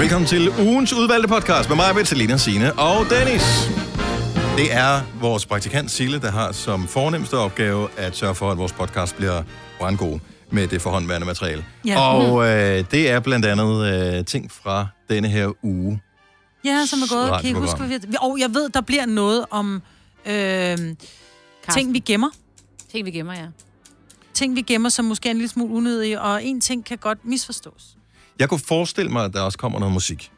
Velkommen til ugens udvalgte podcast med mig, Bettelina, Signe og Dennis. Det er vores praktikant Sille, der har som fornemmeste opgave at sørge for, at vores podcast bliver brandgod med det forhåndværende materiale. Ja. Og øh, det er blandt andet øh, ting fra denne her uge. Ja, som er gået. Kan I huske, hvad vi... Og jeg ved, der bliver noget om øh, ting, vi gemmer. Ting, vi gemmer, ja. Ting, vi gemmer, som måske er en lille smule unødige, og en ting kan godt misforstås. Jeg kunne forestille mig, at der også kommer noget musik.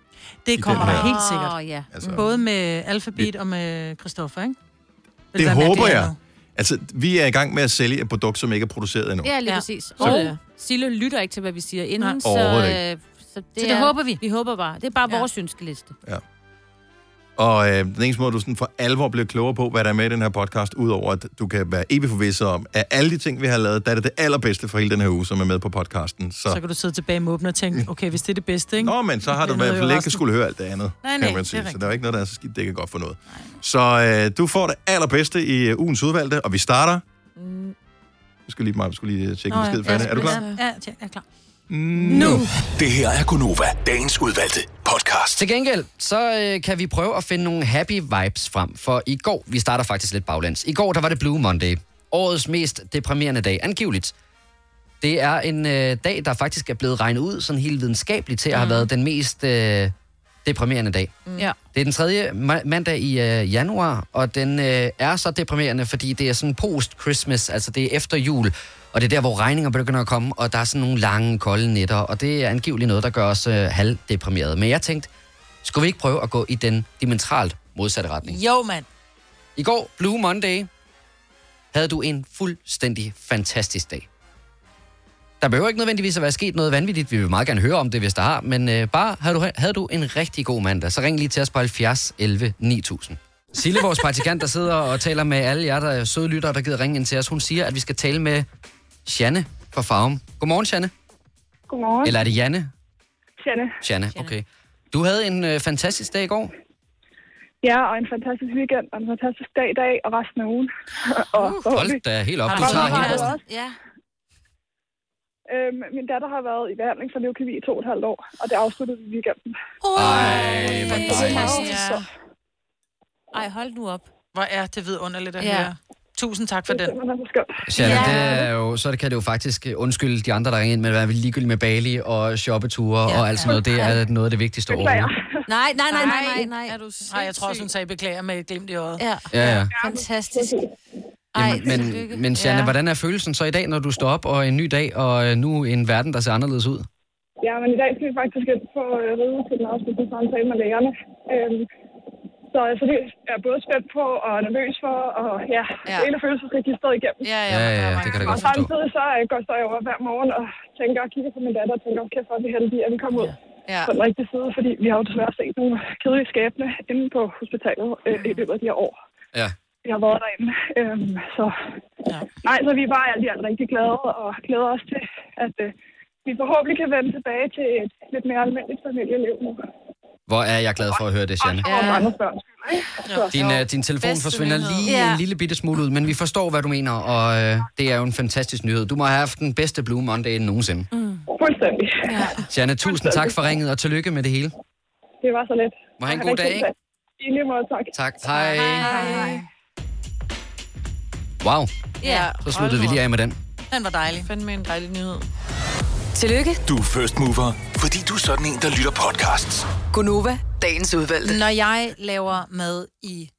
Det kommer der helt sikkert. Åh, ja. Altså, Både med Alphabet og med Christoffer, ikke? Vil det håber jeg. Altså, vi er i gang med at sælge et produkt, som ikke er produceret endnu. Ja, lige Ja. ja. præcis. Så- Og Sille lytter ikke til, hvad vi siger inden, Nej. så, øh, så, det, Så det håber vi. Vi håber bare. Det er bare Ja. ja. vores ønskeliste. Og øh, den eneste måde, du sådan for alvor bliver klogere på, hvad der er med i den her podcast, udover at du kan være evig forvisset om, at alle de ting, vi har lavet, der er det det allerbedste for hele den her uge, som er med på podcasten. Så, Så kan du sidde tilbage med åbne og tænke, okay, hvis det er det bedste, ikke? Nå, men så har du i hvert fald ikke skulle høre alt det andet, Nej, kan nej, man det er sige. Så der er ikke noget, der er så skidt, det kan godt for noget. Så øh, du får det allerbedste i øh, ugens udvalgte, og vi starter... Mm. Jeg skal lige, jeg skulle lige tjekke Nå, besked færdig. Er du klar? Ja, ja, ja, jeg er klar. Nu! Det her er Gunova, dagens udvalgte podcast. Til gengæld, så øh, kan vi prøve at finde nogle happy vibes frem. For i går, vi starter faktisk lidt baglæns. I går, der var det Blue Monday. Årets mest deprimerende dag, angiveligt. Det er en øh, dag, der faktisk er blevet regnet ud sådan helt videnskabeligt til at have været den mest øh, deprimerende dag. Ja. Det er den tredje ma- mandag i øh, januar, og den øh, er så deprimerende, fordi det er sådan post-Christmas, altså det er efter jul, og det er der, hvor regninger begynder at komme, og der er sådan nogle lange, kolde nætter, og det er angiveligt noget, der gør os øh, halvdeprimerede. Men jeg tænkte, skulle vi ikke prøve at gå i den diametralt modsatte retning? Jo, mand. I går, Blue Monday, havde du en fuldstændig fantastisk dag. Der behøver ikke nødvendigvis at være sket noget vanvittigt. Vi vil meget gerne høre om det, hvis der har. Men øh, bare havde du, havde du en rigtig god mandag, så ring lige til os på 70 11 9000. Sille, vores praktikant, der sidder og taler med alle jer, der er søde lyttere, der gider ringe ind til os, hun siger, at vi skal tale med Janne fra Farum. Godmorgen, Janne. Godmorgen. Eller er det Janne? Janne. Janne, okay. Du havde en øh, fantastisk dag i går. Ja, og en fantastisk weekend, og en fantastisk dag i dag, og resten af ugen. og Hold da helt op. Du tager helt... højere? Ja. øhm, min datter har været i behandling for leukemi i to og et halvt år, og det afsluttede vi i weekenden. Ej, hvor dejligt. Ja. Ej, hold nu op. Hvor er det vidunderligt at Ja. høre. Tusind tak for Det den. Ja. det er jo, så kan det jo faktisk øh, undskylde de andre, der ringer ind med at være ligegyldigt med Bali og shoppeture ja. og alt sådan noget. Det er noget af det vigtigste Beklager. overhovedet. Nej, nej, nej, nej, nej, nej. Er du Nej, jeg tror også, hun sagde beklager med et glimt i øjet. Ja, Ja, ja. fantastisk. Jamen, men, men Janne, Ja. hvordan er følelsen så i dag, når du står op og en ny dag, og øh, nu en verden, der ser anderledes ud? Ja, men i dag skal vi faktisk på øh, ride til den afsluttende samtale med lægerne. Øhm, så altså, det er jeg både spændt på og nervøs for, og ja, Ja. ja. hele følelsesregisteret igennem. Ja, ja, Ja, ja, er det kan jeg Og godt forstå. samtidig så øh, går så jeg over hver morgen og tænker og kigger på min datter og tænker, okay, for er vi heldige, at vi kommer ud Ja. på den rigtige side, fordi vi har jo desværre set nogle kedelige skæbne inde på hospitalet øh, i løbet af de her år. Ja. Vi har været derinde. Øhm, så Ja. nej, så vi er bare alt i alt rigtig glade og glæder os til, at øh, vi forhåbentlig kan vende tilbage til et lidt mere almindeligt familieliv nu. Hvor er jeg glad for at høre det, Janne. Så, Din, øh, din telefon Bedste forsvinder nyhed. lige Ja. en lille bitte smule ud, men vi forstår, hvad du mener, og øh, det er jo en fantastisk nyhed. Du må have haft den bedste Blue Monday nogensinde. Mm. fuldstændig. Ja. Janne, tusind tak for ringet, og tillykke med det hele. Det var så let. Må have en god dag, ikke? I lige måde, tak. Tak. Hej. Hej. Wow, Ja. så sluttede vi lige af med den. Den var dejlig. Fandme en dejlig nyhed. Tillykke, Du er first mover, fordi du er sådan en, der lytter podcasts. Gunova, dagens udvalgte. Når jeg laver mad i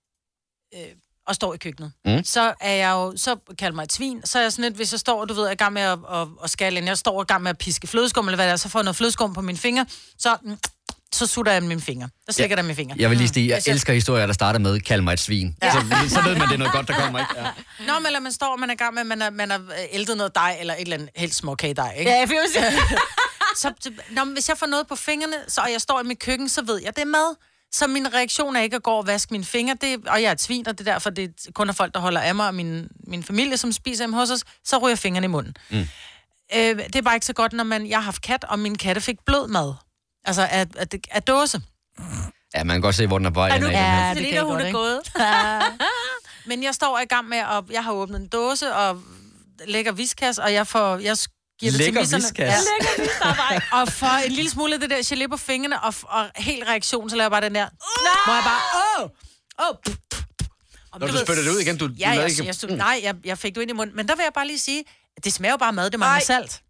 øh, og står i køkkenet, Mm. så er jeg jo, så kalder mig et svin, så er jeg sådan lidt, hvis jeg står, du ved, jeg er i gang med at, at, at skære ind, jeg står i gang med at piske flødeskum, eller hvad det er, så får jeg noget flødeskum på mine fingre, så, mm, så sutter jeg mine fingre. Der slikker ja. der mine fingre. Jeg vil lige sige, jeg Hvis jeg- elsker historier, der starter med, kald mig et svin. Ja. Så, så ved man, det er noget godt, der kommer, ikke? Ja. Nå, men eller man står, og man er i gang med, at man har, man har øh, ældet noget dej, eller et eller andet helt småkagedej, ikke? Ja, jeg vil sige. så, så- nå, men hvis jeg får noget på fingrene, så, og jeg står i mit køkken, så ved jeg, det er mad. Så min reaktion er ikke at gå og vaske mine fingre, det, og jeg er et svin, og det er derfor, det kun er folk, der holder af mig, og min, min familie, som spiser hjemme hos os, så ryger fingrene i munden. Mm. Øh, det er bare ikke så godt, når man, jeg har haft kat, og min katte fik blød mad. Altså af, af, af dåse. ja, man kan godt se, hvor den er på vej. Er du-. Ja, det det kan hun godt, er gået. Men jeg står i gang med, at jeg har åbnet en dåse, og lægger viskas, og jeg får, jeg giver det til viskas. Og for en lille smule af det der gelé på fingrene, og, og helt reaktion, så laver jeg bare den der, hvor jeg bare, åh, åh, pff, pff, pff. Og Når du du spytter det ud igen, du, du Ja, lader jeg, ikke... jeg, jeg, nej, jeg, jeg fik det ind i munden. Men der vil jeg bare lige sige, at det smager jo bare mad, det mangler salt.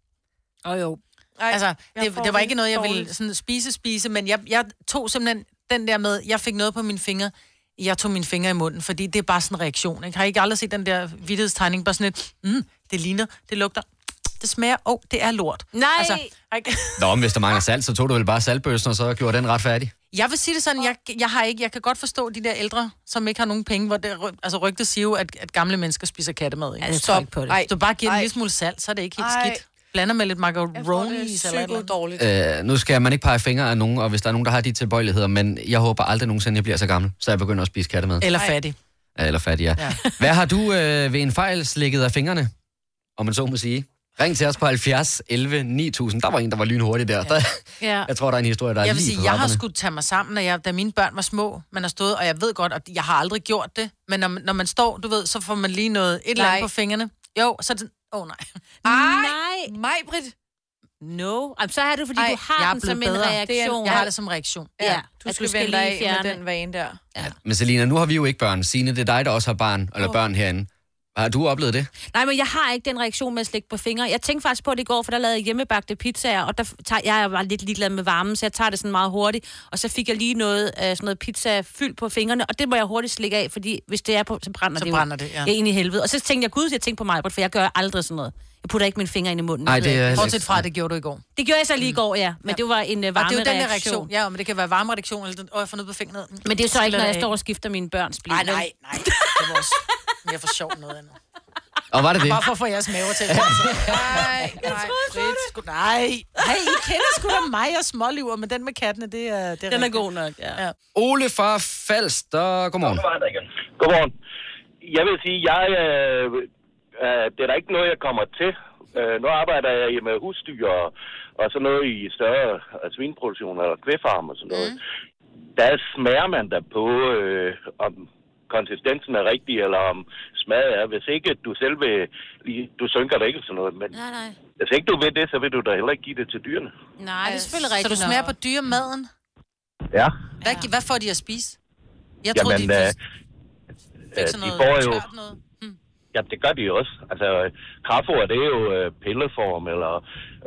Åh oh, jo. Ej, Altså, det, det var ikke noget, jeg dårligt. ville sådan spise, spise, men jeg, jeg tog simpelthen den der med, jeg fik noget på mine fingre, jeg tog mine fingre i munden, fordi det er bare sådan en reaktion. Ikke? Har I ikke aldrig set den der vidtighedstegning, bare sådan et, mm, det ligner, det lugter, det smager, åh, oh, det er lort. Nej. Altså, ikke? Nå, men hvis der mangler salt, så tog du vel bare saltbøssen, og så gjorde den ret færdig. Jeg vil sige det sådan, jeg, jeg, har ikke, jeg kan godt forstå de der ældre, som ikke har nogen penge, hvor det, altså rygtet siger jo, at, at gamle mennesker spiser kattemad. Ikke? Ja, ikke på det. Ej. Du bare giver en Ej. lille smule salt, så er det ikke helt Ej. skidt. Blander med lidt macaroni det i andet. dårligt. Øh, nu skal man ikke pege fingre af nogen, og hvis der er nogen, der har de tilbøjeligheder, men jeg håber aldrig nogensinde, jeg bliver så gammel, så jeg begynder at spise kattemad. Eller fattig. Ja, Eller fattig, ja. Ja. Hvad har du øh, ved en fejl slikket af fingrene, om man så må sige? Ring til os på 70 11 9000. Der var en, der var lynhurtig der. der. Ja. Jeg tror, der er en historie, der er Jeg vil lige sige, på jeg har trapperne. skulle tage mig sammen, når jeg, da mine børn var små. Man har stået, og jeg ved godt, at jeg har aldrig gjort det. Men når, man- når man står, du ved, så får man lige noget, et eller andet Nej. på fingrene. Jo, så er det åh oh, nej. Nej. Mig, Britt. No. Jamen, så er det, fordi Ej, du har den som en bedre. reaktion. Jeg har det som reaktion. Ja, Ja, du du skal skal vende dig af med den vane der. Men Selina, nu har vi jo ikke børn. Signe, det er dig, der også har barn, eller børn herinde. Har du oplevet det? Nej, men jeg har ikke den reaktion med at slikke på fingre. Jeg tænkte faktisk på det i går, for der lavede jeg hjemmebagte pizzaer, og der tager, jeg var lidt ligeglad med varmen, så jeg tager det sådan meget hurtigt. Og så fik jeg lige noget, uh, sådan noget pizza fyld på fingrene, og det må jeg hurtigt slikke af, fordi hvis det er på, så brænder Så det brænder jo. det, ja. ja. ind i helvede. Og så tænkte jeg, gud, jeg tænkte på mig, for jeg gør aldrig sådan noget. Jeg putter ikke mine fingre ind i munden. Nej, det er... Bortset fra, det gjorde du i går. det gjorde jeg så lige i går, ja. Men det var en uh, Og varme det er jo den reaktion. reaktion. Ja, men det kan være varme reaktion, eller den, åh, jeg får noget på fingret. Men det er jo så ikke, når jeg står og skifter mine børns blik. Nej, nej, nej. Det er vores mere for sjov noget andet. Og var det det? Bare for at få jeres maver til. Altså. Nej, nej, Britt. Sgu, nej. Hey, I kender sgu da mig og småliver, men den med kattene, det er, det er Den er rigtigt. god nok, ja. Ja. Ole fra Falster, godmorgen. Godmorgen. Jeg vil sige, jeg, øh, øh, det er der ikke noget, jeg kommer til. Øh, nu arbejder jeg jo med husdyr og, og sådan noget i større øh, svineproduktion eller kvæfarm og sådan noget. Mm. Der smager man da på, øh, om konsistensen er rigtig, eller om smaget er. Hvis ikke du selv vil, lige- du synker det ikke sådan noget, men Nej, nej. hvis ikke du vil det, så vil du da heller ikke give det til dyrene. Nej, det er selvfølgelig Så rigtigt. du smager på dyremaden? Ja. Hvad, hvad får de at spise? Jeg Jamen, troede, de øh, fik, øh, sådan de noget får jo, noget. Ja, det gør de jo også. Altså, kraftfoder, det er jo øh, pilleform, eller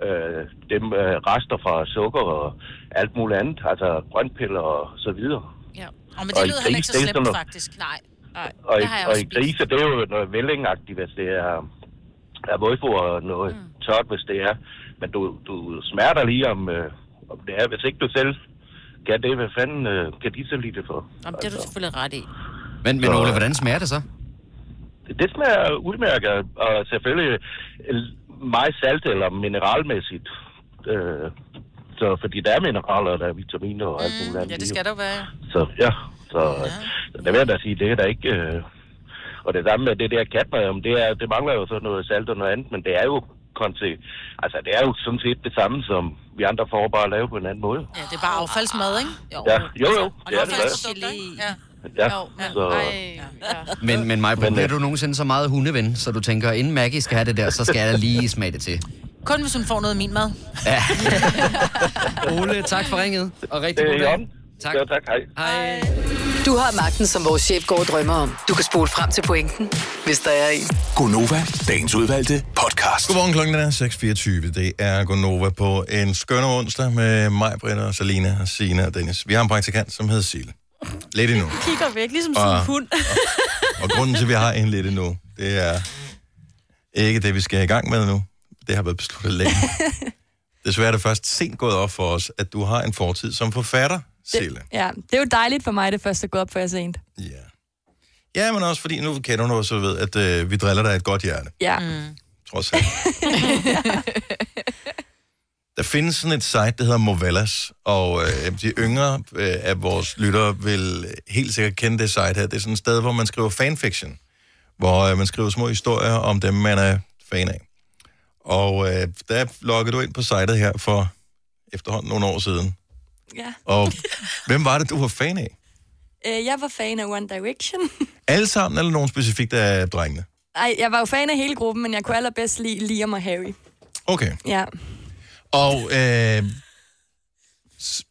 øh, dem øh, rester fra sukker og alt muligt andet. Altså, grønpiller og så videre. Ja. Og men det Og lyder heller ikke så slemt, noget- faktisk. Nej. Nej. Og, i, og i grise, det er jo noget vællingagtigt, hvis det er, er vådfoder og noget mm. tørt, hvis det er. Men du, du dig lige om, øh, om det er. Hvis ikke du selv kan det, hvad fanden øh, kan de så lide det for? Jamen, det er du selvfølgelig ret i. Men, men Ole, hvordan smager det så? Det smager udmærket, og selvfølgelig øh, meget salt eller mineralmæssigt. Øh, så fordi der er mineraler, og der er vitaminer og alt muligt andet. Ja, det skal der være. Så ja, så, ja. så det vil jeg da sige, det er der ikke... Øh, og det samme med det der katmad, det, er, det mangler jo så noget salt og noget andet, men det er jo konse, altså det er jo sådan set det samme, som vi andre får bare at lave på en anden måde. Ja, det er bare affaldsmad, ikke? Jo. Ja, jo jo, Og det er det ikke? Ja. Ja, Jo, men, så, ej, ja. Men, men mig, Men, bliver øh, du nogensinde så meget hundeven, så du tænker, inden Maggie skal have det der, så skal jeg lige smage det til. Kun hvis hun får noget af min mad. Ja. Ole, tak for ringet, og rigtig det god dag. Tak. Ja, tak, hej. Hej. Du har magten, som vores chef går og drømmer om. Du kan spole frem til pointen, hvis der er en. Gonova, dagens udvalgte podcast. Godmorgen klokken er 6.24. Det er Gonova på en skøn onsdag med mig, Britta, og Salina, og Sina og Dennis. Vi har en praktikant, som hedder Sille. Lidt endnu. Kigger væk, ligesom en sådan en hund. Og grunden til, at vi har en lidt endnu, det er ikke det, vi skal i gang med nu. Det har været besluttet længe. Desværre er det først sent gået op for os, at du har en fortid som forfatter, Sille. Ja, det er jo dejligt for mig, det først er gået op for jer sent. Ja. Ja, men også fordi nu kender du så ved, at øh, vi driller dig et godt hjerte. Ja. Mm. Trods alt. Der findes sådan et site, der hedder Movellas, og øh, de yngre øh, af vores lyttere vil helt sikkert kende det site her. Det er sådan et sted, hvor man skriver fanfiction, hvor øh, man skriver små historier om dem, man er fan af. Og øh, der loggede du ind på sitet her for efterhånden nogle år siden. ja. Og hvem var det, du var fan af? Øh, jeg var fan af One Direction. Alle sammen, eller nogen specifikt af drengene? Ej, jeg var jo fan af hele gruppen, men jeg kunne allerbedst lide Liam og Harry. Okay. Ja. Og øh,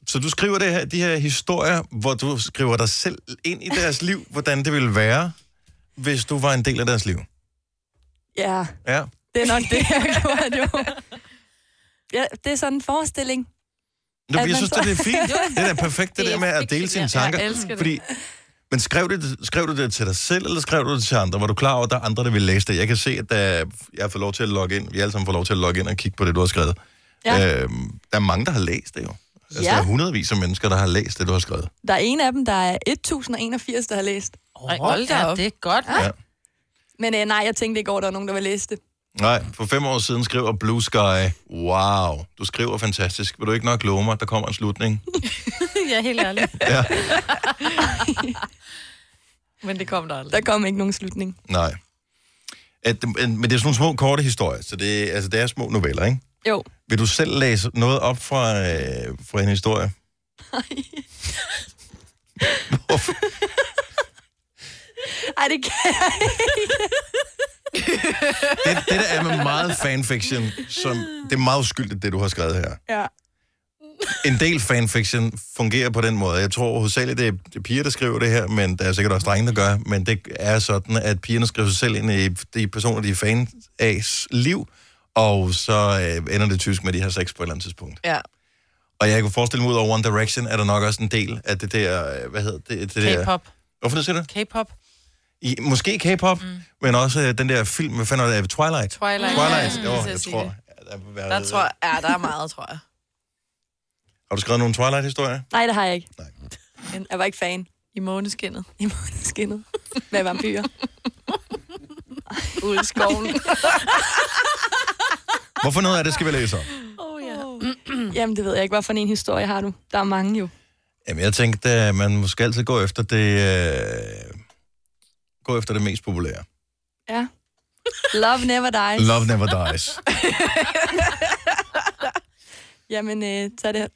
så du skriver det her, de her historier, hvor du skriver dig selv ind i deres liv, hvordan det ville være, hvis du var en del af deres liv. Ja, Ja. det er nok det, jeg gjorde jo. Ja, det er sådan en forestilling. At jeg synes, det er fint. Det er da perfekt, det, Det er der med at dele sine tanker. Jeg elsker det. Fordi, men skrev, det, skrev du det til dig selv, eller skrev du det til andre? Var du klar over, at der er andre, der vil læse det? Jeg kan se, at der, jeg har fået lov til at logge ind. Vi alle sammen får lov til at logge ind og kigge på det, du har skrevet. Ja. Øhm, der er mange, der har læst det jo. Altså, Ja. Der er hundredvis af mennesker, der har læst det, du har skrevet. Der er en af dem, der er 1081, der har læst. Hold da op. det er godt. Ja. Men øh, nej, jeg tænkte ikke over, at der var nogen, der vil læse det. Nej, for fem år siden skriver Blue Sky, wow, du skriver fantastisk. Vil du ikke nok love mig, der kommer en slutning? ja, helt ærligt. Ja. Men det kom der aldrig. Der kom ikke nogen slutning. Nej. At, men det er sådan nogle små, korte historier, så det, altså, det er små noveller, ikke? Jo. Vil du selv læse noget op fra, øh, fra en historie? Ej, det kan jeg ikke. Det, det der er med meget fanfiction, som, det er meget uskyldigt, det du har skrevet her. Ja. En del fanfiction fungerer på den måde. Jeg tror hovedsageligt, det er, det er piger, der skriver det her, men der er sikkert også drenge, der gør. Men det er sådan, at pigerne skriver sig selv ind i de personer, de er fan af liv, og så øh, ender det tysk med, at de har sex på et eller andet tidspunkt. Ja. Og jeg kunne forestille mig, ud over One Direction, er der nok også en del af det der, øh, hvad hedder det? det der, K-pop. Hvorfor det siger du? K-pop. I, måske K-pop, mm. men også øh, den der film, hvad fanden er det? Twilight? Twilight. Twilight, Ja, jo, jeg sige tror. det. ja, Der, være, Der tror jeg, ja, der er meget, tror jeg. Har du skrevet nogle Twilight-historier? Nej, det har jeg ikke. Nej. Jeg var ikke fan. I måneskinnet. I måneskinnet. Med vampyrer. Ude i skoven. Hvorfor noget af det skal vi læse om? Oh, ja. Jamen, det ved jeg ikke. Hvad for en historie har du? Der er mange jo. Jamen, jeg tænkte, at man måske altid gå efter det, øh, gå efter det mest populære. Ja. Love never dies. Love never dies. Jamen, øh, tag det.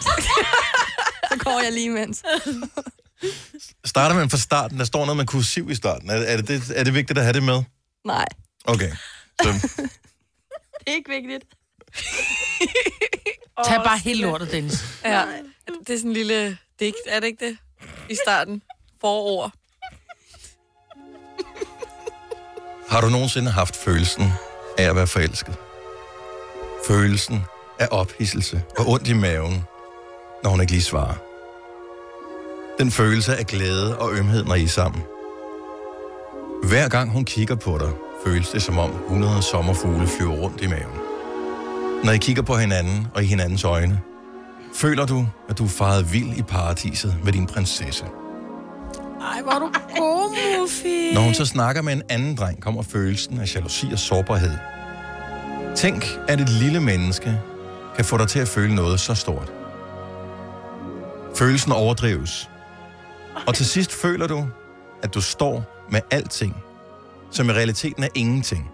Så går jeg lige imens. Starter man fra starten? Der står noget med kursiv i starten. Er, er, det, det, er det vigtigt at have det med? Nej, Okay. Så, det er ikke vigtigt. Tag bare helt lortet, Dennis. Ja. Det er sådan en lille digt, er det ikke det? I starten. Forord. har du nogensinde haft følelsen af at være forelsket? Følelsen af ophidselse og ondt i maven, når hun ikke lige svarer. Den følelse af glæde og ømhed, når I er sammen. Hver gang hun kigger på dig, føles det som om 100 sommerfugle flyver rundt i maven. Når I kigger på hinanden og i hinandens øjne, føler du, at du er faret vild i paradiset med din prinsesse. Ej, hvor er du god, Muffy. Når hun så snakker med en anden dreng, kommer følelsen af jalousi og sårbarhed. Tænk, at et lille menneske kan få dig til at føle noget så stort. Følelsen overdrives. Og til sidst føler du, at du står med alting, som i realiteten er ingenting.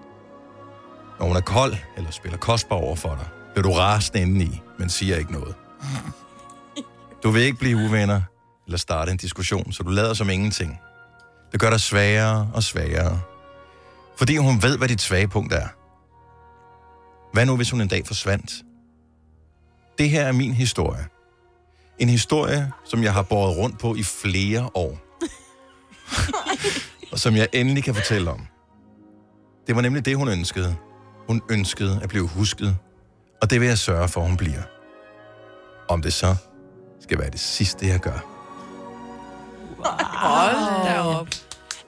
Når hun er kold eller spiller kostbar over for dig, bliver du rasende indeni, men siger ikke noget. Du vil ikke blive uvenner eller starte en diskussion, så du lader som ingenting. Det gør dig svagere og svagere. Fordi hun ved, hvad dit svage punkt er. Hvad nu, hvis hun en dag forsvandt? Det her er min historie. En historie, som jeg har båret rundt på i flere år. og som jeg endelig kan fortælle om. Det var nemlig det, hun ønskede. Hun ønskede at blive husket. Og det vil jeg sørge for, at hun bliver. Om det så skal være det sidste, jeg gør. Hold da op.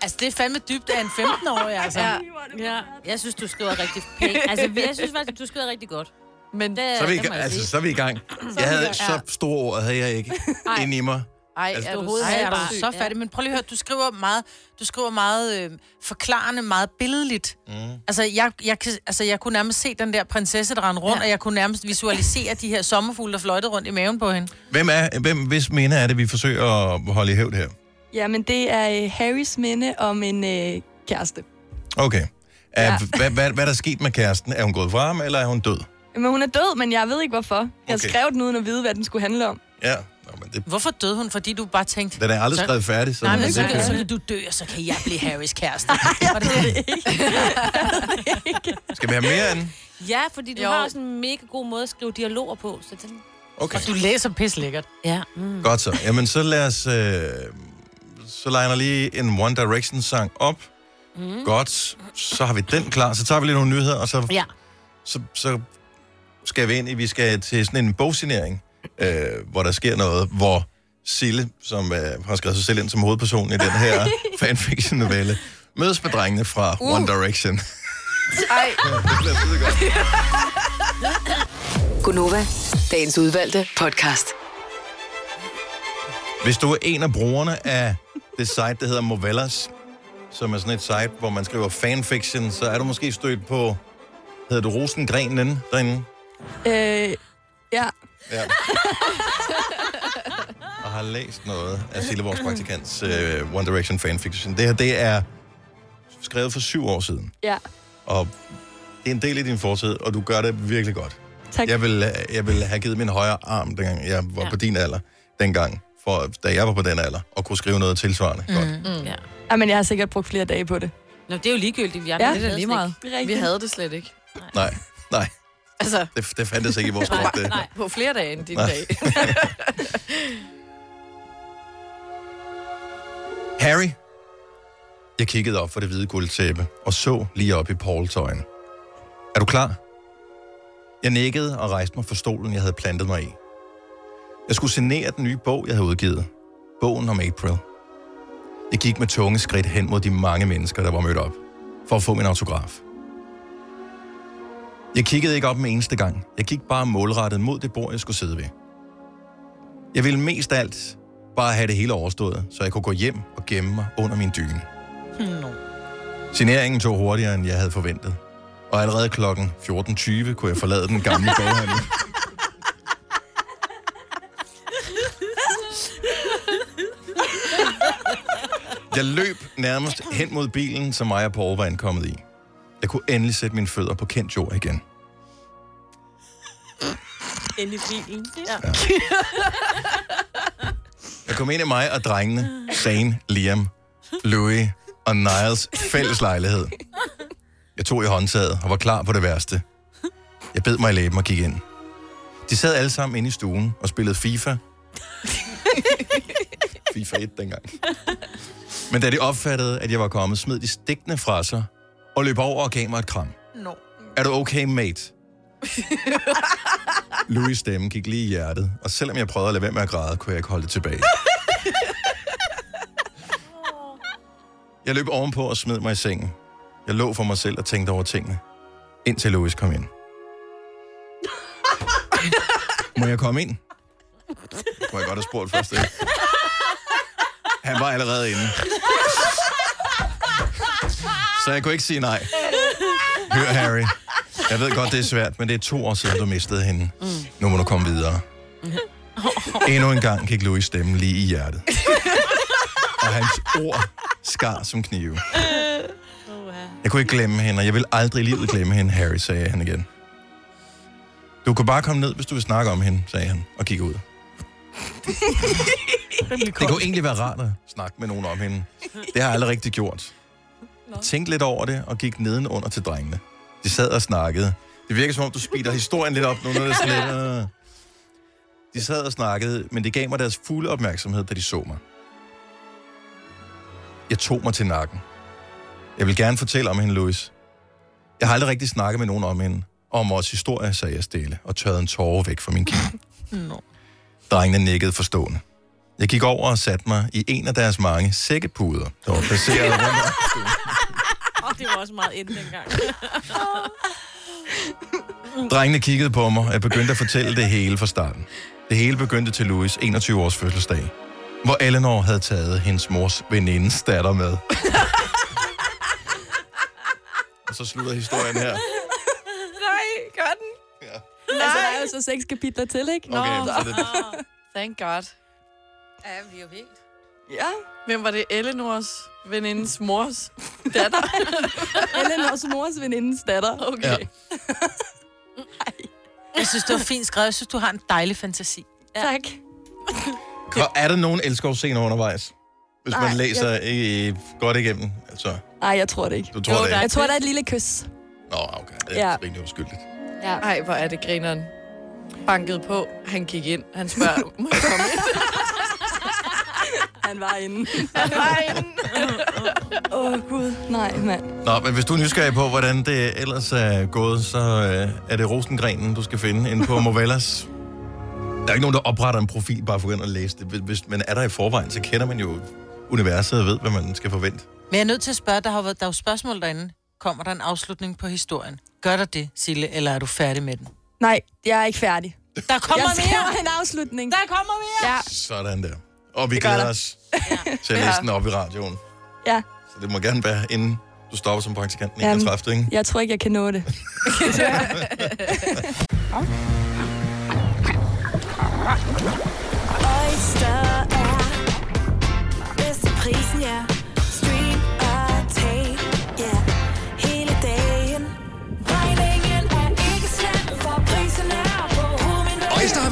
Altså, det er fandme dybt af en 15-årig, altså. Ja. ja. Jeg synes, du skriver rigtig pænt. Altså, jeg synes faktisk, du skriver rigtig godt. Men det, Så er vi, i det må gang, jeg altså, sige. så er vi i gang. Jeg havde så store ord, havde jeg ikke Ej. ind i mig. Ej, Altså, er du Ej, er du sindssyg? så fattig. Men prøv lige at høre, du skriver meget, du skriver meget øh, forklarende, meget billedligt. Mm. Altså jeg, jeg, kan, altså, jeg kunne nærmest se den der prinsesse, der rendte rundt, ja. og jeg kunne nærmest visualisere de her sommerfugle, der fløjtede rundt i maven på hende. Hvem er, hvem, hvis minde er det, vi forsøger at holde i hævd her? Jamen, det er øh, Harrys minde om en øh, kæreste. Okay. Er, Ja. ja. hvad, hvad, hvad er der sket med kæresten? Er hun gået fra ham, eller er hun død? Men hun er død, men jeg ved ikke hvorfor. Jeg Okay. skrev den uden at vide, hvad den skulle handle om. Ja, det, Hvorfor døde hun? Fordi du bare tænkte... den er aldrig så- skrevet færdig. Så Nej, men så, kan du dø, og så kan jeg blive Harrys kæreste. Var det det? Skal vi have mere den? Ja, fordi du Jo. har også en mega god måde at skrive dialoger på. Så den... Okay. Og du læser pis lækkert. Ja. Mm. Godt så. Jamen, så lad os... Øh, så liner lige en One Direction-sang op. Mm. Godt. Så har vi den klar. Så tager vi lige nogle nyheder, og så, Ja. så, så skal vi ind i... Vi skal til sådan en bogsignering, øh, hvor der sker noget, hvor Sille, som øh, har skrevet sig selv ind som hovedperson i den her fanfiction-novelle, mødes med drengene fra uh. One Direction. Ej, det bliver skide godt. Gunova, dagens udvalgte podcast. Hvis du er en af brugerne af det site, der hedder Movellas, som er sådan et site, hvor man skriver fanfiction, så er du måske stødt på, hedder du Rosengrenen derinde? Øh, ja. Ja. Og har læst noget af Sille, vores praktikants uh, One Direction fanfiction. Det her, det er skrevet for syv år siden, Ja. og det er en del af din fortid, og du gør det virkelig godt. Tak. Jeg vil, jeg vil have givet min højre arm, dengang jeg var ja. Ja. på din alder, dengang, for, da jeg var på den alder, og kunne skrive noget tilsvarende. Mm. Godt. Mm. Ja. Jamen, jeg har sikkert brugt flere dage på det. Nå, det er jo ligegyldigt. Vi Ja, andre det er lige meget. Det er Vi havde det slet ikke. Nej, nej, Altså, det, det fandtes ikke i vores krop. Det. Nej. på flere dage end din Nej. dag. Harry, jeg kiggede op for det hvide guldtæppe og så lige op i Pauls øjne. Er du klar? Jeg nikkede og rejste mig fra stolen, jeg havde plantet mig i. Jeg skulle signere den nye bog, jeg havde udgivet. Bogen om April. Jeg gik med tunge skridt hen mod de mange mennesker, der var mødt op, for at få min autograf. Jeg kiggede ikke op en eneste gang. Jeg gik bare målrettet mod det bord, jeg skulle sidde ved. Jeg ville mest af alt bare have det hele overstået, så jeg kunne gå hjem og gemme mig under min dyne. No. Signeringen tog hurtigere, end jeg havde forventet. Og allerede klokken 14.20 kunne jeg forlade den gamle boghandel. Jeg løb nærmest hen mod bilen, som mig og Paul var ankommet i. Jeg kunne endelig sætte mine fødder på kendt jord igen. Inde i bilen. Ja. Jeg kom ind i mig og drengene, Zane, Liam, Louis og Niles fælles lejlighed. Jeg tog i håndtaget og var klar på det værste. Jeg bed mig i læben og gik ind. De sad alle sammen inde i stuen og spillede FIFA. FIFA 1 dengang. Men da de opfattede, at jeg var kommet, smed de stikkene fra sig og løb over og gav mig et kram. No. Er du okay, mate? Louis' stemme gik lige i hjertet, og selvom jeg prøvede at lade være med at græde, kunne jeg ikke holde det tilbage. Jeg løb ovenpå og smed mig i sengen. Jeg lå for mig selv og tænkte over tingene, indtil Louis kom ind. Må jeg komme ind? Kunne jeg godt have spurgt først. Ikke? Han var allerede inde. Så jeg kunne ikke sige nej. Hør, Harry. Jeg ved godt, det er svært, men det er to år siden, du mistede hende. Nu må du komme videre. Endnu en gang gik Louis stemme lige i hjertet. Og hans ord skar som knive. Jeg kunne ikke glemme hende, og jeg vil aldrig i livet glemme hende, Harry, sagde han igen. Du kan bare komme ned, hvis du vil snakke om hende, sagde han, og gik ud. Det kunne egentlig være rart at snakke med nogen om hende. Det har jeg aldrig rigtig gjort. Tænkte lidt over det, og gik nedenunder til drengene. De sad og snakkede. Det virker som om, du speeder historien lidt op nu, når det er sådan lidt... øh. De sad og snakkede, men det gav mig deres fulde opmærksomhed, da de så mig. Jeg tog mig til nakken. Jeg vil gerne fortælle om hende, Louis. Jeg har aldrig rigtig snakket med nogen om hende. Om vores historie, sagde jeg stille, og tørrede en tårer væk fra min kind. No. Drengene nikkede forstående. Jeg gik over og satte mig i en af deres mange sækkepuder, der var placeret rundt om det var også meget ind dengang. Drengene kiggede på mig, og jeg begyndte at fortælle det hele fra starten. Det hele begyndte til Louis 21 års fødselsdag, hvor Eleanor havde taget hendes mors venindes datter med. og så slutter historien her. Nej, gør den. Ja. Altså, der er jo så seks kapitler til, ikke? Okay, så det, Thank God. Ja, vi er jo helt. Ja. Hvem var det? Eleanors venindes mors datter? Eleanors mors venindes datter. Okay. Ja. Jeg synes, det var fint skrevet. Jeg synes, du har en dejlig fantasi. Ja. Tak. Ko- er der nogen elskovscener undervejs? Hvis Nej, man læser i, godt igennem, altså, Nej, jeg tror det ikke. du tror Jo, det ikke. Jeg tror, der er et lille kys. Nå, okay. Det er Ja. ja. rimelig uskyldigt. Ja. Ej, hvor er det grineren. Bankede på, han gik ind, han spørger, må jeg komme ind? Han var inde. Han var inde. Åh, oh, Gud. Nej, mand. Nå, men hvis du er nysgerrig på, hvordan det ellers er gået, så øh, er det rosengrenen, du skal finde inde på Movellas. Der er ikke nogen, der opretter en profil bare for at og læse det. Hvis- Hvis man er der i forvejen, så kender man jo universet og ved, hvad man skal forvente. Men jeg er nødt til at spørge, der har været, der er jo spørgsmål derinde. Kommer der en afslutning på historien? Gør der det, Sille, eller er du færdig med den? Nej, jeg er ikke færdig. Der kommer jeg mere! en afslutning. Der kommer mere! Ja, Sådan der. Og vi Det glæder der. os til at læse den op i radioen. ja. Så det må gerne være, inden du stopper som praktikant den Jamen, 31. Ikke? Jeg tror ikke, jeg kan nå det. Oyster er bedst til prisen, ja.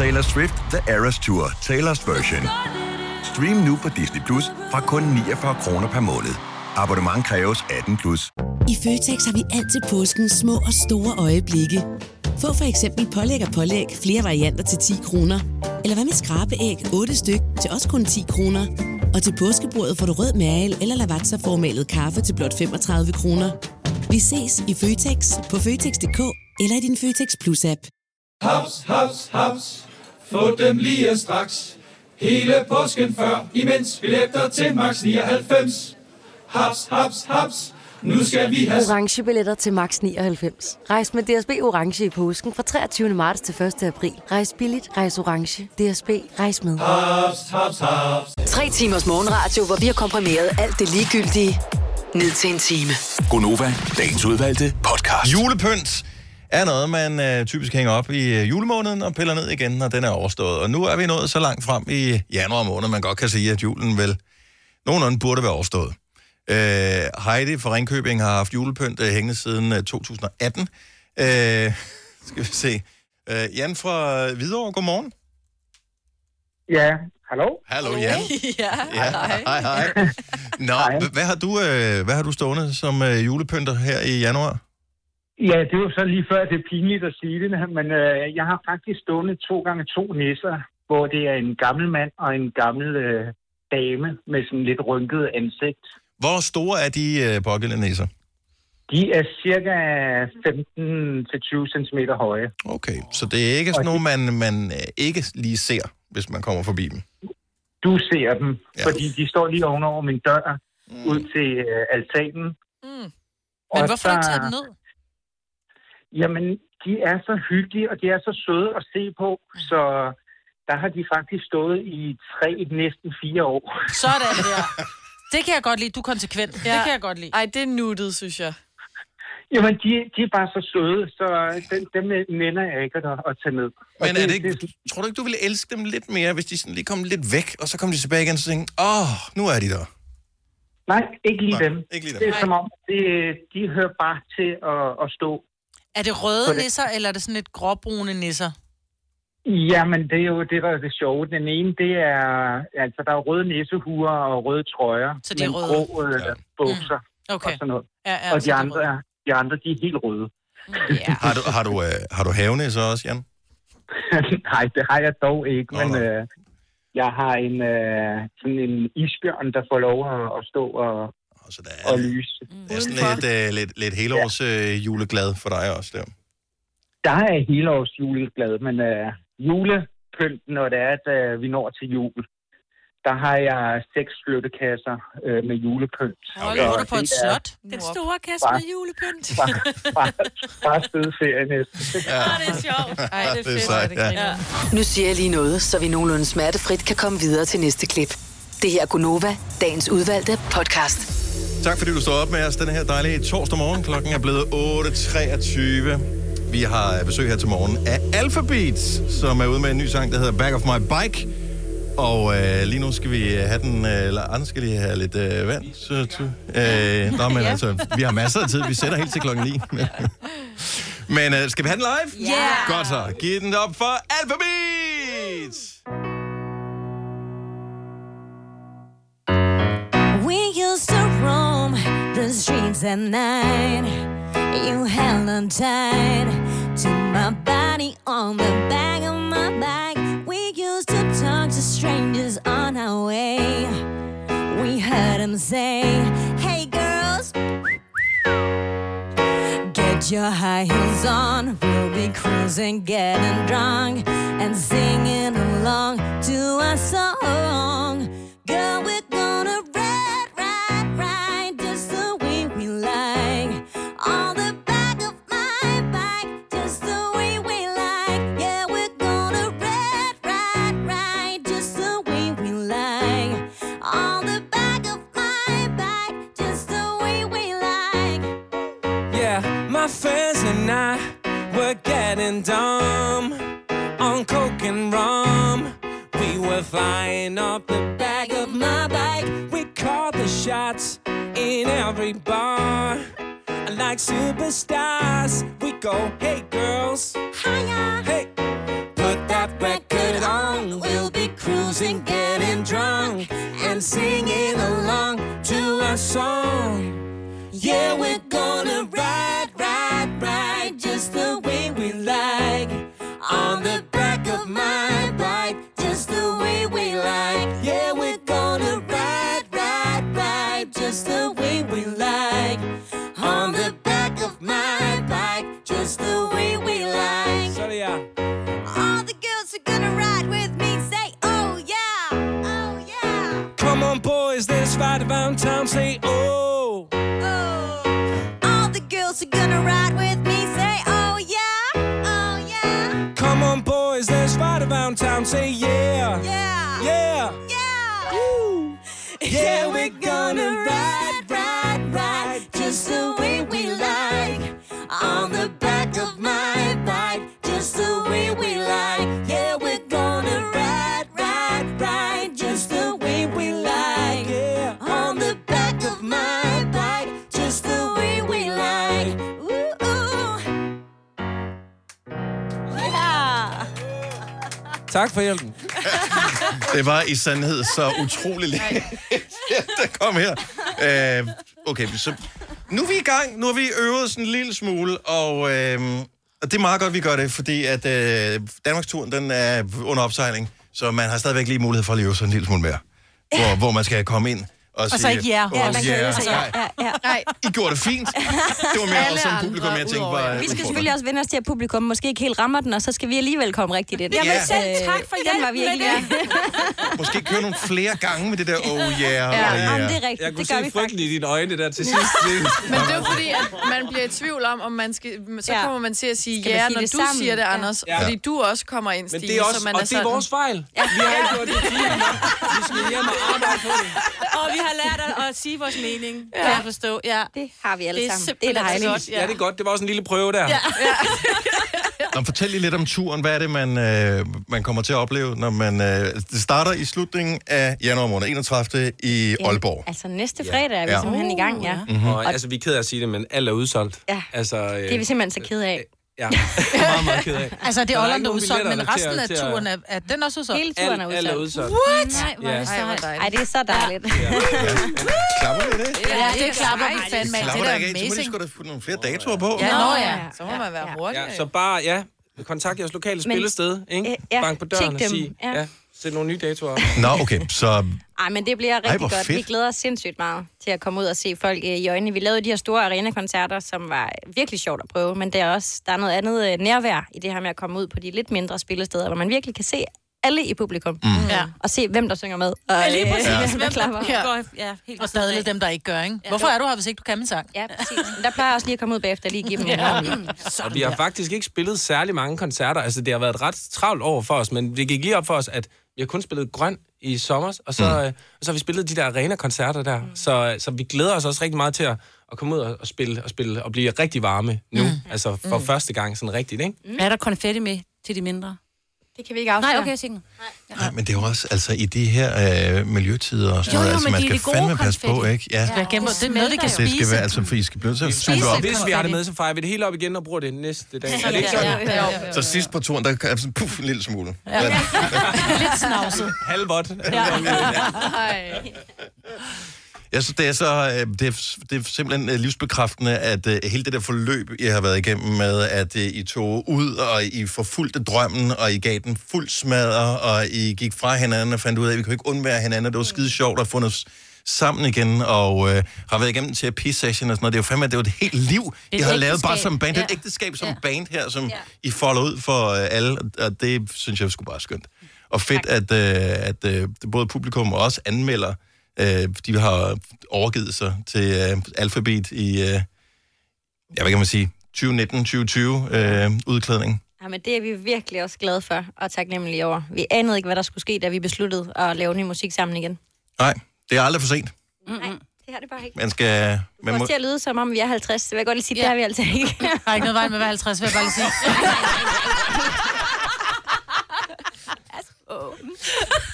Taylor Swift The Eras Tour, Taylor's version. Stream nu på Disney Plus fra kun 49 kroner per måned. Abonnement kræves 18 plus. I Føtex har vi altid påsken små og store øjeblikke. Få for eksempel pålæg og pålæg flere varianter til 10 kroner. Eller hvad med skrabeæg 8 styk til også kun 10 kroner. Og til påskebordet får du rød mal eller lavatserformalet kaffe til blot 35 kroner. Vi ses i Føtex på Føtex.dk eller i din Føtex Plus-app. Haps, haps, haps. Få dem lige straks. Hele påsken før, imens billetter til max 99. Haps, haps, haps. Nu skal vi have... orange billetter til max 99. Rejs med DSB orange i påsken fra 23. marts til 1. april. Rejs billigt, rejs orange. DSB rejs med. Haps, haps, haps. Tre timers morgenradio, hvor vi har komprimeret alt det ligegyldige ned til en time. Gonova, dagens udvalgte podcast. Julepynt er noget, man øh, typisk hænger op i øh, julemåneden og piller ned igen, når den er overstået. Og nu er vi nået så langt frem i januar måned, man godt kan sige, at julen vel nogenlunde burde være overstået. Øh, Heidi fra Ringkøbing har haft julepynt øh, hængende siden øh, 2018. Øh, skal vi se. Øh, Jan fra Hvidovre, godmorgen. Ja, hallo? Hallo, Jan. ja, Ja, hej, hej. Nå, h- hvad har du, øh, hvad har du stående som øh, julepynter her i januar? Ja, det er jo så lige før, det er pinligt at sige det, men øh, jeg har faktisk stående to gange to nisser, hvor det er en gammel mand og en gammel øh, dame med sådan lidt rynket ansigt. Hvor store er de øh, pågældende nisser? De er cirka 15-20 cm høje. Okay, så det er ikke sådan nogle, man, man øh, ikke lige ser, hvis man kommer forbi dem. Du ser dem, ja. fordi de står lige ovenover min dør mm. ud til øh, altanen. Mm. Og Men hvorfor har du ikke taget dem ned? Jamen, de er så hyggelige, og de er så søde at se på, så der har de faktisk stået i tre, næsten fire år. Sådan der. Det kan jeg godt lide. Du er konsekvent. Ja. Det kan jeg godt lide. Ej, det er nuttet, synes jeg. Jamen, de, de er bare så søde, så dem, dem nænder jeg ikke at, at tage ned. Og Men er det ikke, tror du ikke, du ville elske dem lidt mere, hvis de sådan lige kom lidt væk, og så kom de tilbage igen, og så tænkte, åh, oh, nu er de der. Nej, ikke lige Nej, dem. ikke lige dem. Det er Nej. som om, det, de hører bare til at, at stå. Er det røde det- nisser, eller er det sådan lidt gråbrune nisser? Jamen, det er jo det, der er det sjove. Den ene, det er... Altså, der er røde næsehuer og røde trøjer. Så de er røde? grå øh, ja. bukser Mm. Okay. og sådan noget. Ja, ja, og de andre, er, de andre, de er helt røde. Har du, har du, øh, har du havenisser også, Jan? Nej, det har jeg dog ikke, Nå, men øh, jeg har en, øh, sådan en isbjørn, der får lov at, at stå og, og lyse. Det er sådan lidt, øh, lidt, lidt helårs øh, juleglad for dig også der. Der er helårs juleglad, men øh, julepynt, når det er, at øh, vi når til jul, der har jeg seks flyttekasser øh, med julepynt. Hold, Så bor du på et er slot? Den store kasse Bare- med julepynt. Bare, bare, bare fed ferie næsten. Ja. det er sjovt. Ej, det er Det er fedt. sejt, ja. Nu siger jeg lige noget, så vi nogenlunde smertefrit kan komme videre til næste klip. Det her er Gunova, dagens udvalgte podcast. Tak fordi du står op med os den her dejlige torsdag morgen. Klokken er blevet 8.23. Vi har besøg her til morgen af Alphabet, som er ude med en ny sang, der hedder Back of My Bike. Og øh, lige nu skal vi have den, øh, eller andre skal lige have lidt øh, vand. Så, øh, nå, men altså, vi har masser af tid. Vi sætter helt til klokken 9. men øh, skal vi have den live? Ja. Godt så. Giv den op for Alphabet! Streets at night. You held on tight to my body on the back of my bike. We used to talk to strangers on our way. We heard them say, Hey girls, get your high heels on. We'll be cruising, getting drunk, and singing along to a song. Girl, we're getting dumb on coke and rum. We were flying up the back of my bike. We called the shots in every bar. Like superstars, we go, hey girls, hiya, hey, put that record on. We'll be cruising, getting drunk, and singing along to our song. Yeah, we're Yeah, we're gonna ride, ride, ride just the way we like. On the back of my bike, just the way we like. Yeah, we're gonna ride, ride, ride just the way we like. Yeah. On the back of my bike, just the way we like. Ooh, ooh. Yeah. Tak for hjælpen. Det var i sandhed så utrolig længe, der kom her. Øh, okay, så nu er vi i gang. Nu har vi øvet sådan en lille smule, og, øh, og det er meget godt, vi gør det, fordi at øh, Danmarksturen, den er under opsejling, så man har stadigvæk lige mulighed for at leve sådan en lille smule mere. Hvor, hvor man skal komme ind og, Og så ikke ja. "Åh, Ja, man kan ja, sig, ja. nej. Ja, ja. Nej. I gjorde det fint. Det var mere også som publikum, jeg tænkte var... Vi skal selvfølgelig også vende os til, at publikum måske ikke helt rammer den, og så skal vi alligevel komme rigtigt ind. Jamen, Øh, selv tak for Den var vi ikke lige. Måske køre nogle flere gange med det der oh yeah, Ja, oh jamen, yeah. det er rigtigt. Jeg Det kunne gør se vi frygten i dine øjne der til sidst. Men det er fordi, at man bliver i tvivl om, om man skal... Så Ja. kommer man til at sige ja, når det du sammen? siger det, Ja. Anders. Ja. Fordi du også kommer ind, Men Stine, det er også, så man og er det er vores fejl. Vi har ikke gjort det nok. Vi skal hjem og arbejde på det. Og vi har lært at, at sige vores mening, ja. kan jeg forstå. Ja. Det har vi alle det er sammen. Det er dejligt. godt. Ja, det er godt. Det var også en lille prøve der. Ja. Nå, fortæl lige lidt om turen. Hvad er det, man, øh, man kommer til at opleve, når man... Øh, det starter i slutningen af januar måned, 31. i Aalborg. Altså næste fredag er vi Ja. simpelthen i gang, ja. Mhm. Og, altså, vi er ked af at sige det, men alt er udsolgt. Ja. Altså, øh, Det er vi simpelthen så ked af. Ja, meget, meget ked af. Altså, det er Olland, der er udsolgt, men resten at- af turen er, er den også udsolgt? Hele turen er er udsolgt. What? Nej, hvor er det Ja. så Ej, hvor dejligt. Ej, det er så dejligt. Klapper vi det? Ja, det klapper vi fandme. Det er af? Så må de amazing. sgu da få nogle flere datoer på. Ja, nå ja. Så må man være hurtig. Ja, så bare, ja, kontakt jeres lokale spillested, ikke? Ja, Bank på døren og tjek dem. sig, Ja. Ja. sæt nogle nye datoer. Nå, okay, så... Ej, men det bliver Ej, rigtig hvor godt. Vi fedt. glæder os sindssygt meget til at komme ud og se folk øh, i øjnene. Vi lavede de her store arenakoncerter, som var virkelig sjovt at prøve, men der er også der er noget andet øh, nærvær i det her med at komme ud på de lidt mindre spillesteder, hvor man virkelig kan se alle i publikum. Mm. Ja. Og se, hvem der synger med. Og, Ja, lige præcis. øh, Ja. hvem der klapper. Ja. Går, ja, helt Og stadig dem, der ikke gør, ikke? Hvorfor er du her, hvis ikke du kan min sang? Ja, præcis. Men der plejer jeg også lige at komme ud bagefter og lige give dem en Ja. Og vi har faktisk ikke spillet særlig mange koncerter. Altså, det har været et ret travlt over for os, men det gik lige op for os, at vi har kun spillet grøn i sommer, og så, Mm. øh, og så har vi spillet de der arena-koncerter der. Mm. Så, så vi glæder os også rigtig meget til at, at komme ud og, og spille og spille og blive rigtig varme nu. Mm. Altså for mm. første gang sådan rigtigt, ikke? Mm. Er der konfetti med til de mindre? Det kan vi ikke afsløre. Nej, okay, Signe. Nej, men det er jo også altså, i de her øh, miljøtider og sådan Jo, noget, jo, altså, men man er skal fandme passe på, ikke? Ja. Ja, gennem, det er noget, vi kan Det skal spise. være, altså, for I skal blive til at suge op. Hvis vi har det med, så fejrer vi det helt op igen og bruger det næste dag. Er det ikke Ja, sådan? ja, ja, ja. Så sidst på turen, der kan sådan, puff, en lille smule. Ja. Lidt snavset. Halvvådt. Jeg synes, det er så øh, det er, det er simpelthen øh, livsbekræftende, at øh, hele det der forløb, I har været igennem med, at I tog ud, og I forfulgte drømmen, og I gav den fuld smadre, og I gik fra hinanden og fandt ud af, at vi kunne ikke undvære hinanden, det var skide sjovt at få os sammen igen, og øh, har været igennem en terapisession og sådan noget. Det er jo fandme, det er jo et helt liv, et har lavet bare som band. Det er et Ja. ægteskab som band her, som I folder ud for øh, alle, og det synes jeg skulle bare skønt. Og fedt, at, øh, at øh, både publikum og også anmelder, øh, de har overgivet sig til øh, alfabet i, øh, ja, hvad kan man sige, 2019-2020 øh, udklædning. Ja, men det er vi virkelig også glade for og taknemmelige over. Vi anede ikke, hvad der skulle ske, da vi besluttede at lave ny musik sammen igen. Nej, det er aldrig for sent. Mm-hmm. Nej, det har det bare ikke. Man skal... Det Man får må, til at lyde, som om vi er 50. Det vil jeg godt lige sige, ja. det har vi altså ikke. Der er ikke noget vej med at være 50, vil jeg bare lige sige.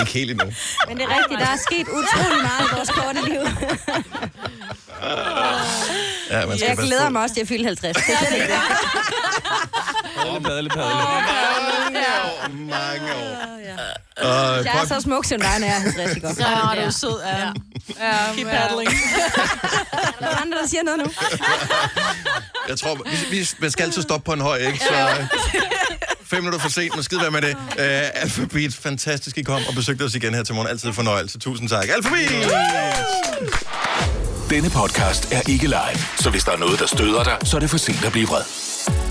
ikke helt endnu. Men det er rigtigt, der er sket utrolig meget i vores korte liv. Ja, man skal jeg glæder mig også til at fylde 50. Det er slet ikke det. Padle, padle, padle. Mange år. Og, Jeg er så smuk, som dig, når jeg er 50 i går. Så er du sød, Anne. Ja. Keep paddling. Er der andre, der siger noget nu? Jeg tror, vi, vi, man skal altid stoppe på en høj, ikke? Så øh, fem minutter for sent, men skide være med det. Uh, Alphabet, fantastisk, I kom og besøgte os igen her til morgen. Altid fornøjelse. Tusind tak. Alphabet! Denne podcast er ikke live, så hvis der er noget, der støder dig, så er det for sent at blive vred.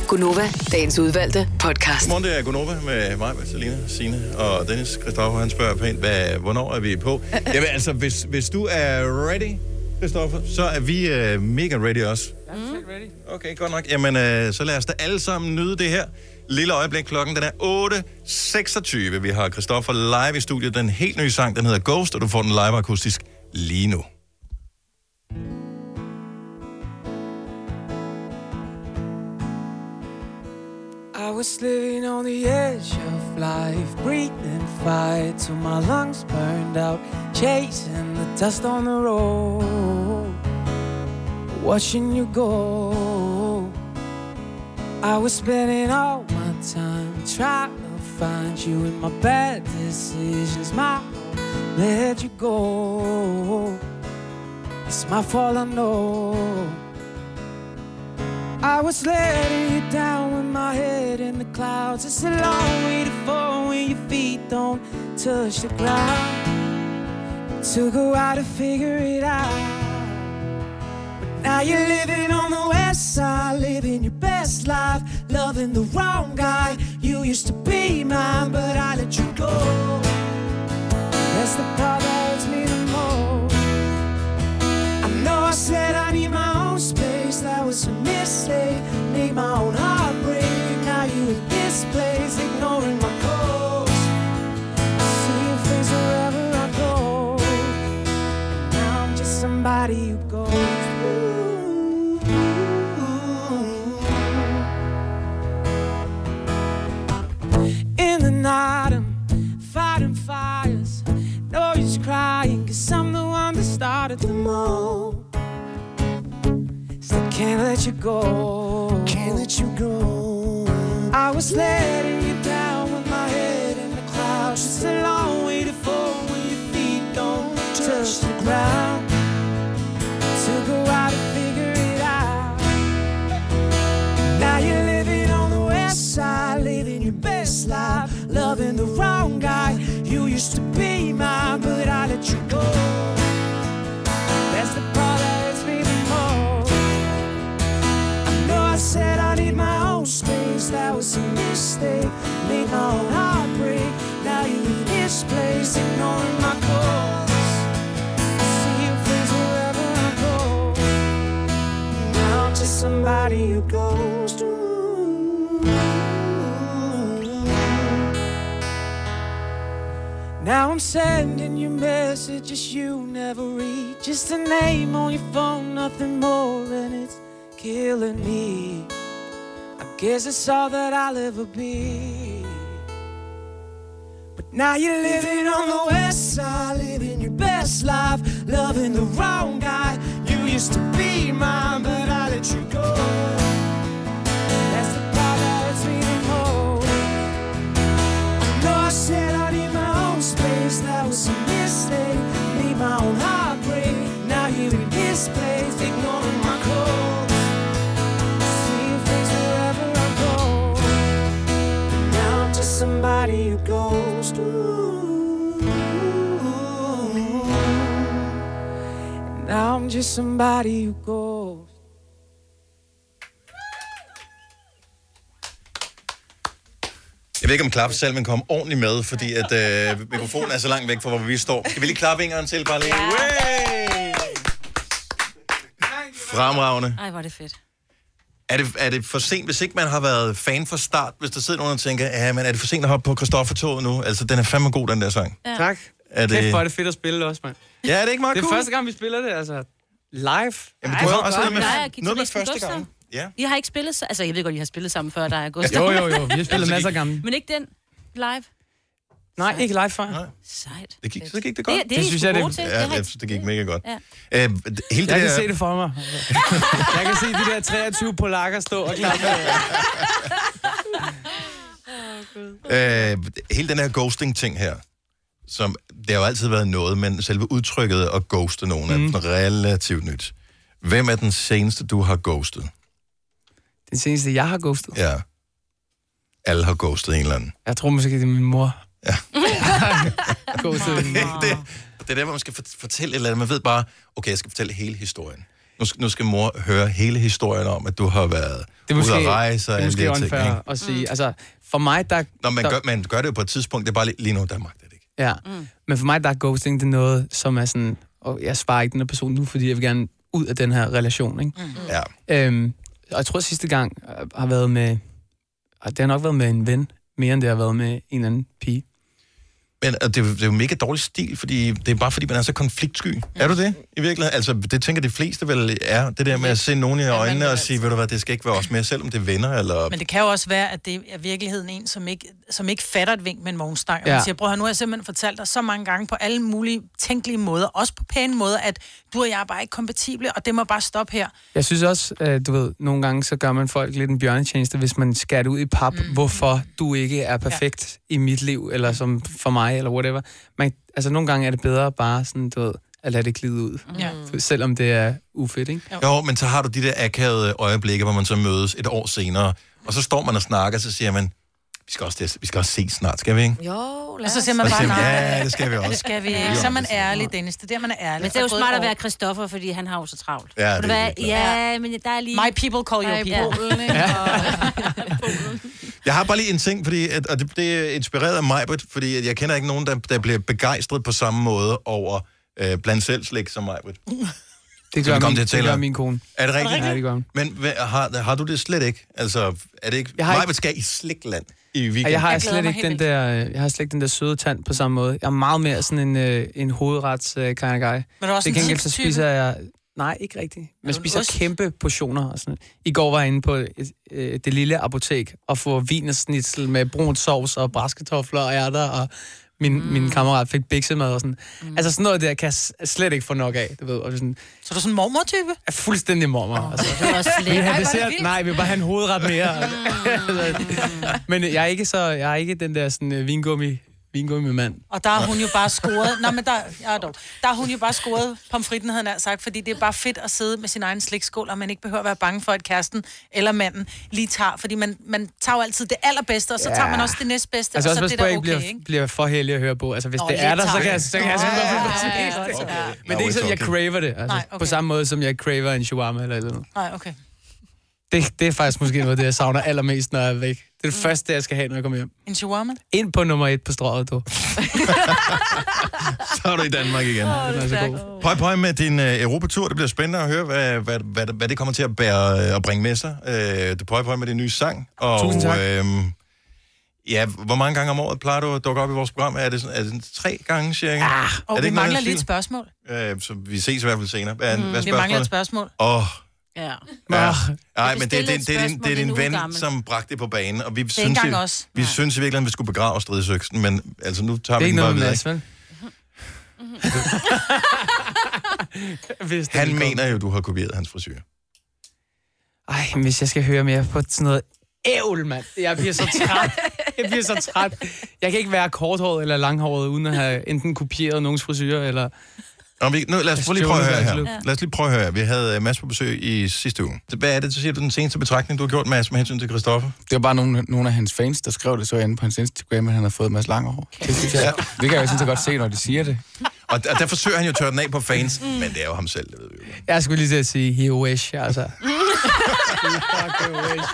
Gunova, dagens udvalgte podcast. Godmorgen, det er Gunova med mig, med Selina, Signe og Dennis. Christoffer, han spørger pænt, hvad, hvornår er vi på? Jamen altså, hvis, hvis du er ready, Christoffer, så er vi uh, mega ready også. Mm. Okay, godt nok. Jamen, øh, så lad os da alle sammen nyde det her lille øjeblik. Klokken den er 8.26. Vi har Christoffer live i studiet. Den helt nye sang, den hedder Ghost, og du får den live akustisk lige nu. I was living on the edge of life, breathing fire till my lungs burned out, chasing the dust on the road, watching you go. I was spending all my time trying to find you in my bad decisions. My let you go. It's my fault, I know. I was letting you down with my head in the clouds. It's a long way to fall when your feet don't touch the ground. To go out and figure it out. Now you're living on the west side, living your best life, loving the wrong guy. You used to be mine, but I let you go. Can't let you go. I was letting I'm sending you messages you never read. Just a name on your phone, nothing more, and it's killing me. I guess it's all that I'll ever be. But now you're living on the west side, living your best life, loving the wrong guy. You used to be mine, but I let you go. My own heartbreak. Now you're in this place, ignoring my calls. See your face wherever I go. Now I'm just somebody who goes through. Now I'm just somebody who goes. Jeg ved ikke, om klapsalmen kom ordentligt med, fordi at øh, mikrofonen er så langt væk fra, hvor vi står. Skal vi lige klappe en gang til, bare lige? Ja. Fremragende. Ej, hvor er det fedt. Er det, er det for sent, hvis ikke man har været fan fra start, hvis der sidder nogen og tænker, ja, men er det for sent at hoppe på Christoffer-toget nu? Altså, den er fandme god, den der sang. Ja. Tak. Er det- Kæft, hvor er det fedt at spille det også, mand. Ja, er det ikke meget Det er cool? første gang, vi spiller det, altså live. Jamen, det er også noget med, noget med første gang. Ja. I har ikke spillet... så- Altså, jeg ved godt, I har spillet sammen før, der er Gustav. Jo, jo, jo. Vi har spillet masser af gamle. Men ikke den live? Nej, ikke live før. Sejt. Det gik, så gik det godt. Det, det, det synes jeg, det... Til. Ja, det har det, det gik mega godt. Ja. Øh, hele Jeg det kan der, se det for mig. Jeg kan se de der 23 polakker stå og klappe. øh, hele den her ghosting-ting her, som det har jo altid været noget, men selve udtrykket at ghoste nogen er mm. relativt nyt. Hvem er den seneste, du har ghostet? Den seneste, jeg har ghostet? Ja. Alle har ghostet en eller anden. Jeg tror måske, det er min mor. Ja. ghostet min mor. det, det er der, hvor man skal fort- fortælle et eller andet. Man ved bare, okay, jeg skal fortælle hele historien. Nu skal, nu skal mor høre hele historien om, at du har været Det er måske, ude at rejse og det er alle de måske ting. unfair Ikke? at sige. Altså, for mig, der... Nå, man, der, gør, man gør det jo på et tidspunkt, det er bare lige, lige nu, der magter det ikke. Ja, mm. men for mig, der er ghosting, det er noget, som er sådan... Og jeg svarer ikke den her person nu, fordi jeg vil gerne ud af den her relation, ikke? Mm. Ja. Øhm, og jeg tror, sidste gang øh, har været med... Det har nok været med en ven, mere end det har været med en eller anden pige. Men og det, er jo- det er jo mega dårlig stil, fordi det er bare fordi, man er så konfliktsky. Er du det i virkeligheden? Altså, det tænker de fleste vel er, det der med at se nogen i øjnene og sige, ved du hvad, det skal ikke være os mere, selvom det er venner, eller... Men det kan jo også være, at det er virkeligheden en, som ikke, som ikke fatter et vink med en vognstang. Og Ja. man siger, bror, nu har jeg simpelthen fortalt dig så mange gange på alle mulige tænkelige måder, også på pæne måder, at du og jeg er bare ikke kompatible, og det må bare stoppe her. Jeg synes også, at du ved, nogle gange så gør man folk lidt en bjørnetjeneste, hvis man skærer ud i pap, mm. hvorfor du ikke er perfekt ja. i mit liv, eller som for mig, eller whatever. Man, altså nogle gange er det bedre bare sådan, du ved, at lade det glide ud. Ja. Selvom det er ufedt, ikke? Jo, men så har du de der akavede øjeblikke, hvor man så mødes et år senere, og så står man og snakker, så siger man, vi skal også, vi skal også se snart, skal vi ikke? Jo, og så siger man bare, siger man, nej. ja, det skal vi Ja, også. det skal vi Jo, ikke. Så er man det- ærlig, Dennis. Det er der, man er ærlig. Men det er jo smart at være. Christoffer, fordi han har jo så travlt. Ja, du det er. Ja, men der er lige... My people call your Ja. people. ikke? Jeg har bare lige en ting, fordi, at, og det, det er inspireret af mig, fordi at jeg kender ikke nogen, der, der bliver begejstret på samme måde over øh, blandt selv slik som mig. Det gør, kommer min, til at tale det gør om- min kone. Er det rigtigt? Ja, det gør hun. Men hvad, har, har du det slet ikke? Altså, er det ikke... Jeg har Mig ikke- skal i slikland i Og weekenden. jeg har jeg slet ikke den der, øh, jeg har slet ikke den der søde tand på samme måde. Jeg er meget mere sådan en, øh, en hovedrets øh, kind of guy. Men er du også Til en gengæld så chipstype? spiser jeg... Nej, ikke rigtigt. En spiser ost? kæmpe portioner og sådan I går var jeg inde på et, øh, det lille apotek og få vinersnitsel med brun sovs og braskartofler og ærter, og min, mm. min kammerat fik biksemad og sådan. Mm. Altså sådan noget der kan jeg slet ikke få nok af, du ved. Og sådan, Så er du sådan en mormor-type? er fuldstændig mormor. Oh, altså. det var også Vi slet- have dessert. Nej, vi vil bare have en hovedret mere. Men jeg er ikke så, jeg er ikke den der sådan uh, vingummi, vingummi mand. Og der har hun jo bare scoret... Nå, men der, ja, dog. der har hun jo bare scoret pomfritten, havde han sagt, fordi det er bare fedt at sidde med sin egen slikskål, og man ikke behøver at være bange for, at kæresten eller manden lige tager, fordi man, man tager jo altid det allerbedste, og så Ja. tager man også det næstbedste, Altså og også så pas det der okay, bliver, ikke? bliver for heldig at høre på. Altså hvis Nå, det er der, så kan jeg, så kan jeg ja, godt. Men det er ikke sådan, jeg craver det. Altså, Nej, okay. På samme måde, som jeg craver en shawarma eller et eller andet. Nej, okay. Det, det er faktisk måske noget, af det jeg savner allermest, når jeg er væk. Det er det første, jeg skal have, når jeg kommer hjem. En shawarma? Ind på nummer et på strøget, du. Så er du i Danmark igen. Den er så god. Pøj, pøj med din øh, Europatur. Det bliver spændende at høre, hvad, hvad, hvad, hvad det kommer til at bære øh, og bringe med sig. Øh, det pøj, pøj med din nye sang. Og, Tusind tak. Øh, Ja, hvor mange gange om året plejer du at dukke op i vores program? Er det, sådan, er det sådan tre gange cirka? Ah, og er vi ikke noget mangler i lige den et spørgsmål. Øh, så vi ses i hvert fald senere. Hvad, er- Mm, hvad vi mangler et spørgsmål. Åh, Ja. ja. Kan Nej, men det, det, et det, det, er din- det er en din ven, gammel? som bragte det på banen, og vi er synes, ikke i- engang os. vi synes i virkeligheden, at vi skulle begrave stridsøksen, men altså nu tager Det er vi ikke den bare noget med videre. Mads, vel? Han mener jo, du har kopieret hans frisyr. Ej, men hvis jeg skal høre mere på sådan noget ævl, mand. Jeg bliver så træt. Jeg bliver så træt. Jeg kan ikke være korthåret eller langhåret, uden at have enten kopieret nogens frisyr, eller... Nå, vi, nu, lad os prøve lige prøve at høre her. Ja. Lad os lige prøve at høre her. Vi havde uh, Mads på besøg i sidste uge. Hvad er det, så siger du, den seneste betragtning, du har gjort, Mads, med hensyn til Christoffer? Det var bare nogle, nogle af hans fans, der skrev det så inde på hans Instagram, at han har fået Mads Langerhår. Det, synes jeg, det kan jeg jo sådan set godt se, når de siger det. Og, og der forsøger han jo at tørre den af på fans, mm. men det er jo ham selv, det ved vi jo. Jeg skulle lige til at sige, he wish, altså. Wish.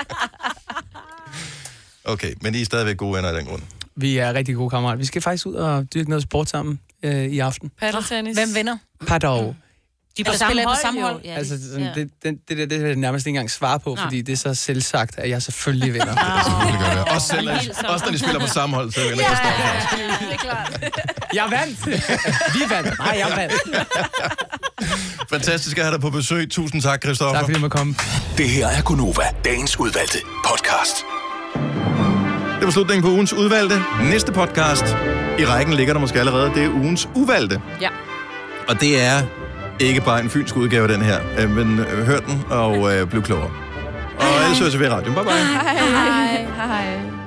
Okay, men I er stadigvæk gode venner af den grund. Vi er rigtig gode kammerater. Vi skal faktisk ud og dyrke noget sport sammen øh, i aften. Paddeltennis. Hvem vinder? Padov. De er på samme spiller I på hold, samme jo. hold? Ja, Altså, sådan, ja. det, det, det, det, det er jeg nærmest ikke engang svare på, Nej. fordi det er så selvsagt, at jeg selvfølgelig vinder. Selvfølgelig gør det. Også, selv, også når de spiller på samme hold, så vinder Christoffer. det er klart. Jeg vandt! Vi vandt. Nej, jeg vandt. Fantastisk at have dig på besøg. Tusind tak, Christoffer. Tak fordi jeg måtte komme. Det her er Gunova, dagens udvalgte podcast. Det var slutningen på ugens udvalgte. Næste podcast i rækken ligger der måske allerede. Det er ugens uvalgte. Ja. Og det er ikke bare en fynsk udgave den her, øh, men øh, hør den og øh, bliv klogere. Og ellers høres vi ved i radioen. Bye bye. Hej. Hej. Hej.